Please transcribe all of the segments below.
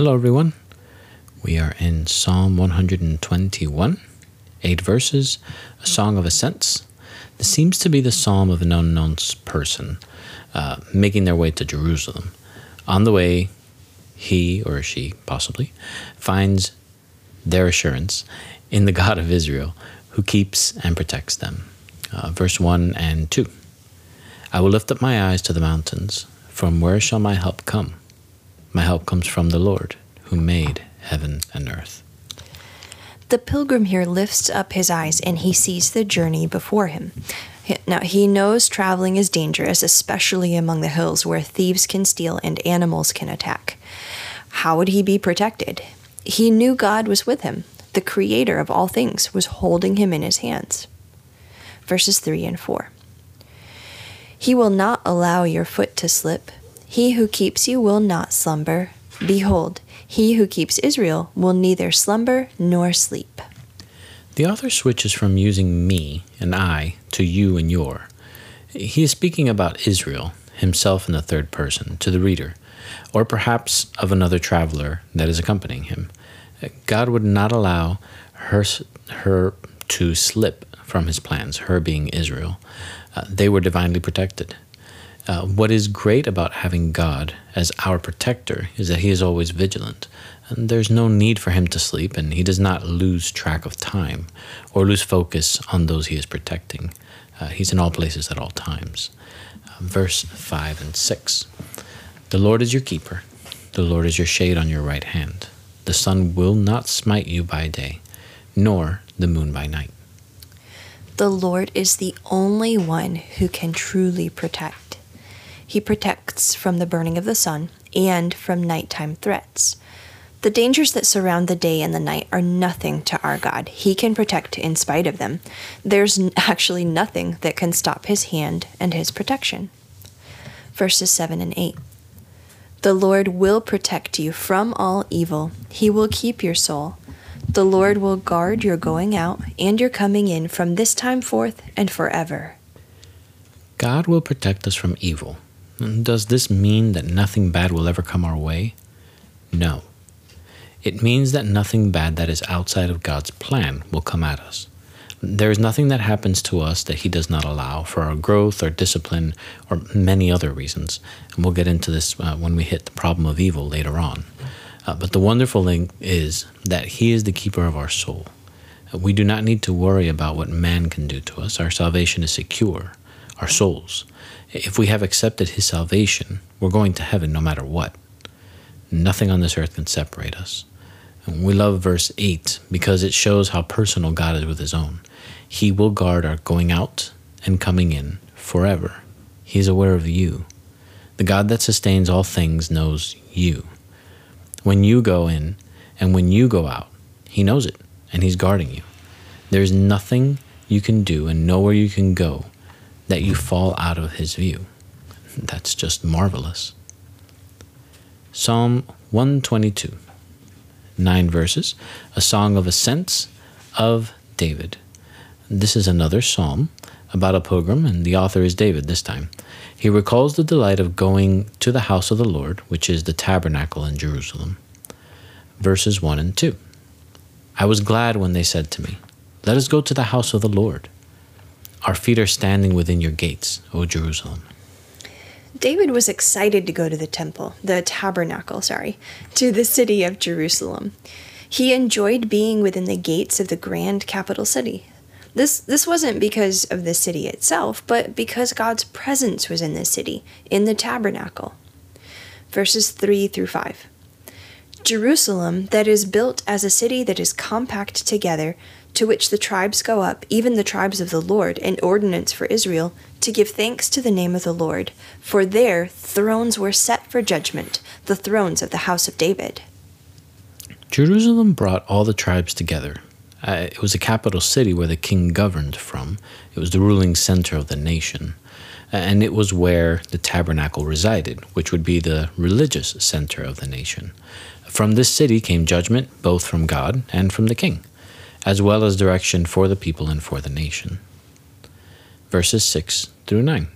Hello, everyone. We are in Psalm 121, eight verses, a song of ascents. This seems to be the psalm of an unknown person uh, making their way to Jerusalem. On the way, he or she, possibly, finds their assurance in the God of Israel who keeps and protects them. Uh, verse 1 and 2. I will lift up my eyes to the mountains. From where shall my help come? My help comes from the Lord, who made heaven and earth. The pilgrim here lifts up his eyes and he sees the journey before him. Now, he knows traveling is dangerous, especially among the hills where thieves can steal and animals can attack. How would he be protected? He knew God was with him. The creator of all things was holding him in his hands. Verses 3 and 4. He will not allow your foot to slip. He who keeps you will not slumber. Behold, he who keeps Israel will neither slumber nor sleep. The author switches from using me and I to you and your. He is speaking about Israel, himself in the third person, to the reader, or perhaps of another traveler that is accompanying him. God would not allow her, her to slip from his plans, her being Israel. Uh, they were divinely protected. Uh, what is great about having God as our protector is that he is always vigilant. And there's no need for him to sleep, and he does not lose track of time or lose focus on those he is protecting. Uh, he's in all places at all times. Uh, verse 5 and 6 The Lord is your keeper, the Lord is your shade on your right hand. The sun will not smite you by day, nor the moon by night. The Lord is the only one who can truly protect. He protects from the burning of the sun and from nighttime threats. The dangers that surround the day and the night are nothing to our God. He can protect in spite of them. There's actually nothing that can stop his hand and his protection. Verses 7 and 8. The Lord will protect you from all evil. He will keep your soul. The Lord will guard your going out and your coming in from this time forth and forever. God will protect us from evil. Does this mean that nothing bad will ever come our way? No. It means that nothing bad that is outside of God's plan will come at us. There is nothing that happens to us that He does not allow for our growth or discipline or many other reasons. And we'll get into this uh, when we hit the problem of evil later on. Uh, but the wonderful thing is that He is the keeper of our soul. Uh, we do not need to worry about what man can do to us. Our salvation is secure, our souls. If we have accepted His salvation, we're going to heaven no matter what. Nothing on this earth can separate us. And we love verse 8 because it shows how personal God is with His own. He will guard our going out and coming in forever. He is aware of you. The God that sustains all things knows you. When you go in and when you go out, He knows it and He's guarding you. There's nothing you can do and nowhere you can go that you fall out of His view. That's just marvelous. Psalm 122, nine verses, a song of ascents of David. This is another psalm about a pilgrim, and the author is David this time. He recalls the delight of going to the house of the Lord, which is the tabernacle in Jerusalem. Verses 1 and 2. I was glad when they said to me, Let us go to the house of the Lord. Our feet are standing within your gates, O Jerusalem. David was excited to go to the temple, the tabernacle, sorry, to the city of Jerusalem. He enjoyed being within the gates of the grand capital city. This this wasn't because of the city itself, but because God's presence was in the city, in the tabernacle. Verses 3 through 5. Jerusalem, that is built as a city that is compact together, to which the tribes go up, even the tribes of the Lord, an ordinance for Israel, to give thanks to the name of the Lord. For there thrones were set for judgment, the thrones of the house of David. Jerusalem brought all the tribes together. Uh, it was a capital city where the king governed from. It was the ruling center of the nation. Uh, and it was where the tabernacle resided, which would be the religious center of the nation. From this city came judgment both from God and from the king as well as direction for the people and for the nation. Verses 6 through 9.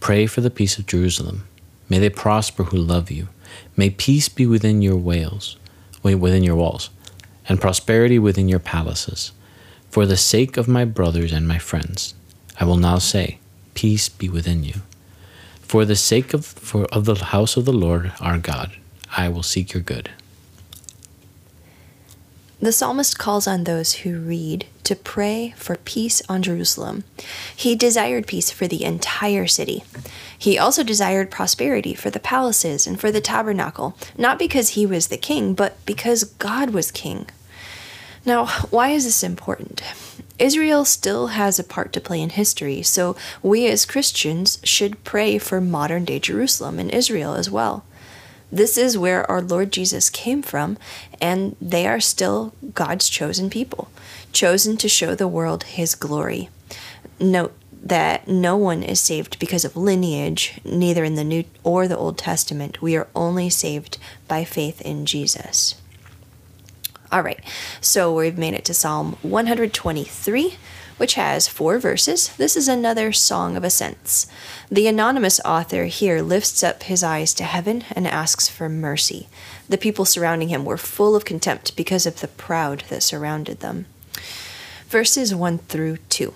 Pray for the peace of Jerusalem. May they prosper who love you. May peace be within your wales, within your walls, and prosperity within your palaces. For the sake of my brothers and my friends, I will now say, Peace be within you. For the sake of, for, of the house of the Lord our God, I will seek your good. The psalmist calls on those who read to pray for peace on Jerusalem. He desired peace for the entire city. He also desired prosperity for the palaces and for the tabernacle, not because he was the king, but because God was king. Now, why is this important? Israel still has a part to play in history, so we as Christians should pray for modern day Jerusalem and Israel as well. This is where our Lord Jesus came from, and they are still God's chosen people, chosen to show the world his glory. Note that no one is saved because of lineage, neither in the New or the Old Testament. We are only saved by faith in Jesus. All right, so we've made it to Psalm 123, which has four verses. This is another song of ascents. The anonymous author here lifts up his eyes to heaven and asks for mercy. The people surrounding him were full of contempt because of the proud that surrounded them. Verses 1 through 2.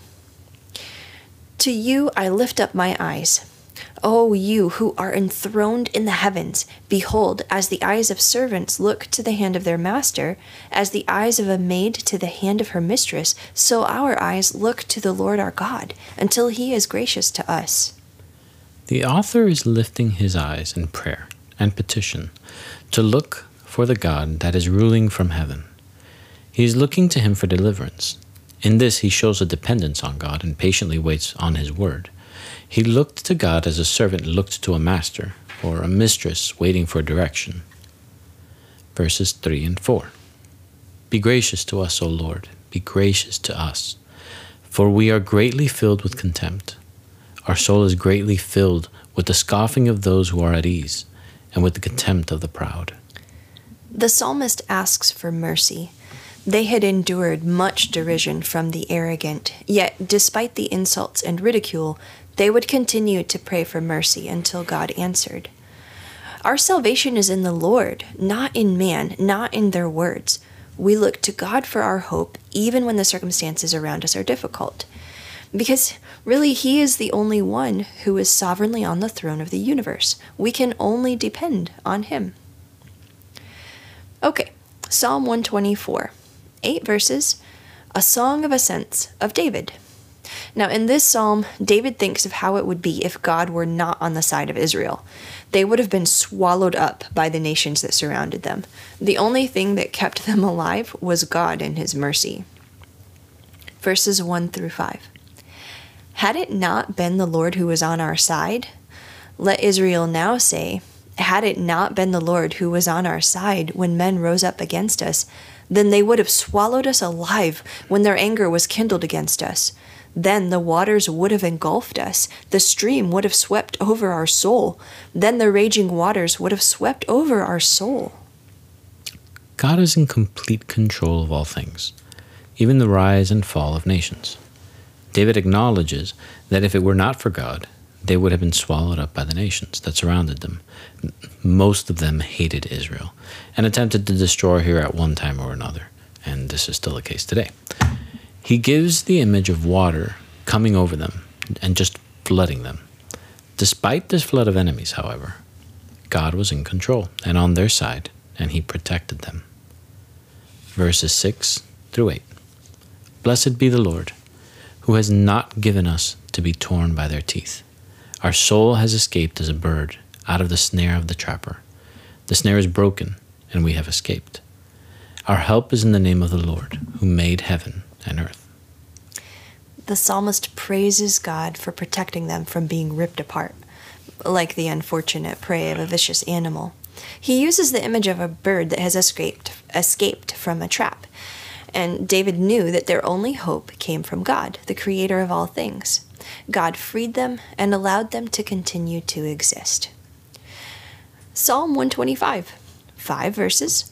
To you I lift up my eyes. O you who are enthroned in the heavens, behold, as the eyes of servants look to the hand of their master, as the eyes of a maid to the hand of her mistress, so our eyes look to the Lord our God, until he is gracious to us. The author is lifting his eyes in prayer and petition to look for the God that is ruling from heaven. He is looking to him for deliverance. In this, he shows a dependence on God and patiently waits on his word. He looked to God as a servant looked to a master or a mistress waiting for direction. Verses 3 and 4 Be gracious to us, O Lord, be gracious to us, for we are greatly filled with contempt. Our soul is greatly filled with the scoffing of those who are at ease and with the contempt of the proud. The psalmist asks for mercy. They had endured much derision from the arrogant, yet, despite the insults and ridicule, they would continue to pray for mercy until God answered. Our salvation is in the Lord, not in man, not in their words. We look to God for our hope, even when the circumstances around us are difficult. Because really, He is the only one who is sovereignly on the throne of the universe. We can only depend on Him. Okay, Psalm 124, eight verses, a song of ascents of David. Now, in this psalm, David thinks of how it would be if God were not on the side of Israel. They would have been swallowed up by the nations that surrounded them. The only thing that kept them alive was God and his mercy. Verses 1 through 5. Had it not been the Lord who was on our side? Let Israel now say, Had it not been the Lord who was on our side when men rose up against us, then they would have swallowed us alive when their anger was kindled against us. Then the waters would have engulfed us. The stream would have swept over our soul. Then the raging waters would have swept over our soul. God is in complete control of all things, even the rise and fall of nations. David acknowledges that if it were not for God, they would have been swallowed up by the nations that surrounded them. Most of them hated Israel and attempted to destroy her at one time or another, and this is still the case today. He gives the image of water coming over them and just flooding them. Despite this flood of enemies, however, God was in control and on their side, and he protected them. Verses 6 through 8 Blessed be the Lord, who has not given us to be torn by their teeth. Our soul has escaped as a bird out of the snare of the trapper. The snare is broken, and we have escaped. Our help is in the name of the Lord, who made heaven and earth. The psalmist praises God for protecting them from being ripped apart, like the unfortunate prey of a vicious animal. He uses the image of a bird that has escaped, escaped from a trap. And David knew that their only hope came from God, the creator of all things. God freed them and allowed them to continue to exist. Psalm 125, five verses.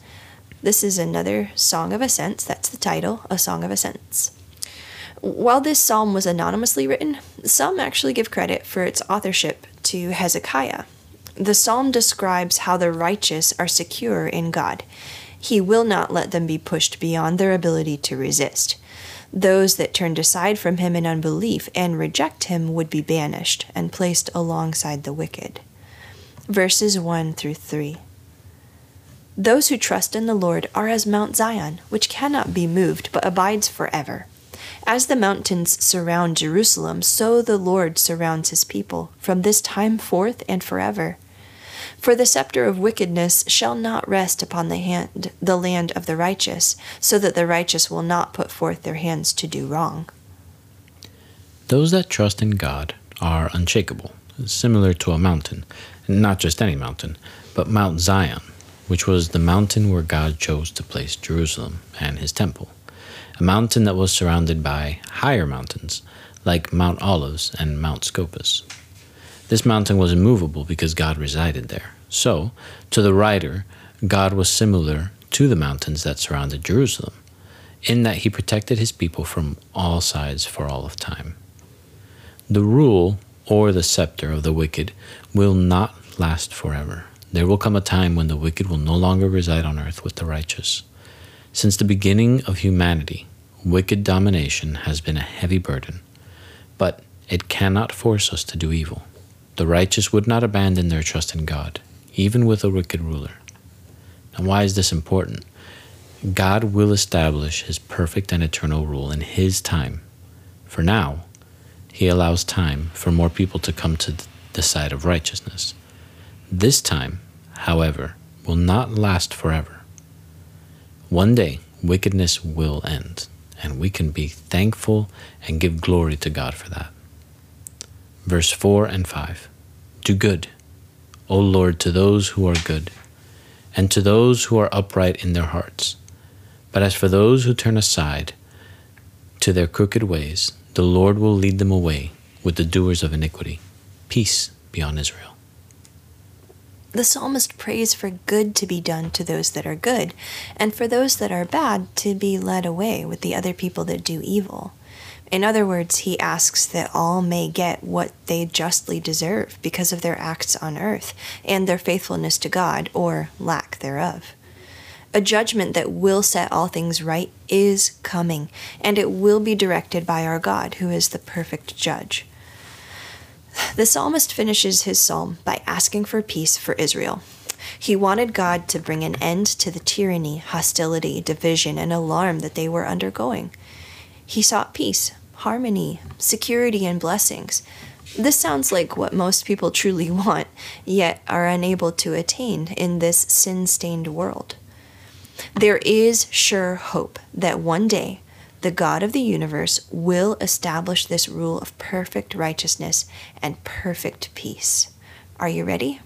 This is another Song of Ascents. That's the title, A Song of Ascents. While this psalm was anonymously written, some actually give credit for its authorship to Hezekiah. The psalm describes how the righteous are secure in God. He will not let them be pushed beyond their ability to resist. Those that turned aside from him in unbelief and reject him would be banished and placed alongside the wicked. Verses 1 through 3. Those who trust in the Lord are as Mount Zion, which cannot be moved but abides forever. As the mountains surround Jerusalem, so the Lord surrounds his people from this time forth and forever. For the scepter of wickedness shall not rest upon the hand the land of the righteous, so that the righteous will not put forth their hands to do wrong. Those that trust in God are unshakable, similar to a mountain, not just any mountain, but Mount Zion, which was the mountain where God chose to place Jerusalem and his temple, a mountain that was surrounded by higher mountains like Mount Olives and Mount Scopus. This mountain was immovable because God resided there. So, to the writer, God was similar to the mountains that surrounded Jerusalem, in that he protected his people from all sides for all of time. The rule or the scepter of the wicked will not last forever. There will come a time when the wicked will no longer reside on earth with the righteous. Since the beginning of humanity, wicked domination has been a heavy burden, but it cannot force us to do evil. The righteous would not abandon their trust in God, even with a wicked ruler. Now, why is this important? God will establish his perfect and eternal rule in his time. For now, he allows time for more people to come to the side of righteousness. This time, however, will not last forever. One day, wickedness will end, and we can be thankful and give glory to God for that. Verse 4 and 5 Do good, O Lord, to those who are good, and to those who are upright in their hearts. But as for those who turn aside to their crooked ways, the Lord will lead them away with the doers of iniquity. Peace be on Israel. The psalmist prays for good to be done to those that are good, and for those that are bad to be led away with the other people that do evil. In other words, he asks that all may get what they justly deserve because of their acts on earth and their faithfulness to God or lack thereof. A judgment that will set all things right is coming, and it will be directed by our God, who is the perfect judge. The psalmist finishes his psalm by asking for peace for Israel. He wanted God to bring an end to the tyranny, hostility, division, and alarm that they were undergoing. He sought peace, harmony, security, and blessings. This sounds like what most people truly want, yet are unable to attain in this sin stained world. There is sure hope that one day the God of the universe will establish this rule of perfect righteousness and perfect peace. Are you ready?